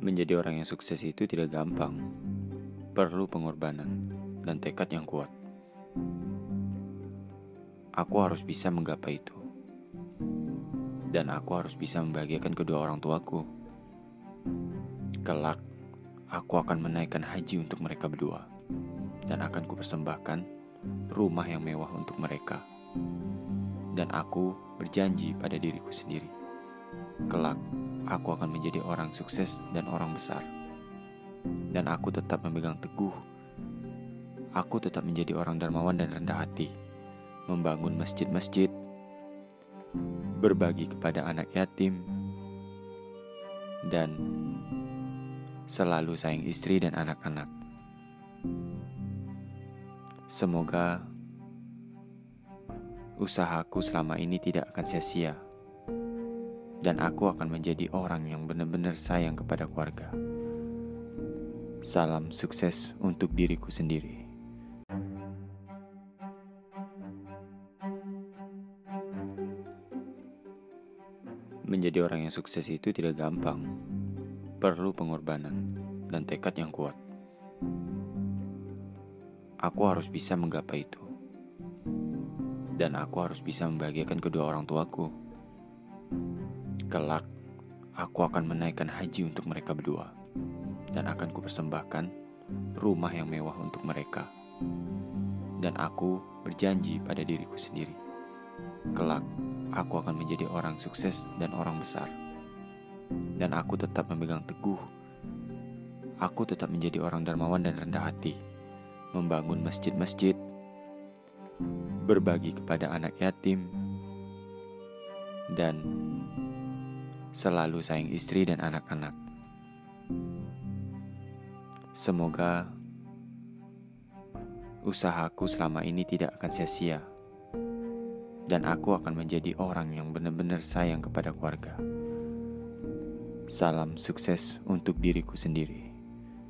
Menjadi orang yang sukses itu tidak gampang, perlu pengorbanan dan tekad yang kuat. Aku harus bisa menggapai itu, dan aku harus bisa membahagiakan kedua orang tuaku. Kelak, aku akan menaikkan haji untuk mereka berdua, dan akan kupersembahkan rumah yang mewah untuk mereka. Dan aku berjanji pada diriku sendiri, kelak aku akan menjadi orang sukses dan orang besar. Dan aku tetap memegang teguh. Aku tetap menjadi orang dermawan dan rendah hati, membangun masjid-masjid, berbagi kepada anak yatim, dan selalu sayang istri dan anak-anak. Semoga usahaku selama ini tidak akan sia-sia dan aku akan menjadi orang yang benar-benar sayang kepada keluarga. Salam sukses untuk diriku sendiri. Menjadi orang yang sukses itu tidak gampang, perlu pengorbanan dan tekad yang kuat. Aku harus bisa menggapai itu, dan aku harus bisa membahagiakan kedua orang tuaku. Kelak, aku akan menaikkan haji untuk mereka berdua, dan akan kupersembahkan rumah yang mewah untuk mereka. Dan aku berjanji pada diriku sendiri, kelak aku akan menjadi orang sukses dan orang besar. Dan aku tetap memegang teguh. Aku tetap menjadi orang dermawan dan rendah hati, membangun masjid-masjid, berbagi kepada anak yatim, dan selalu sayang istri dan anak-anak. Semoga usahaku selama ini tidak akan sia-sia, dan aku akan menjadi orang yang benar-benar sayang kepada keluarga. Salam sukses untuk diriku sendiri.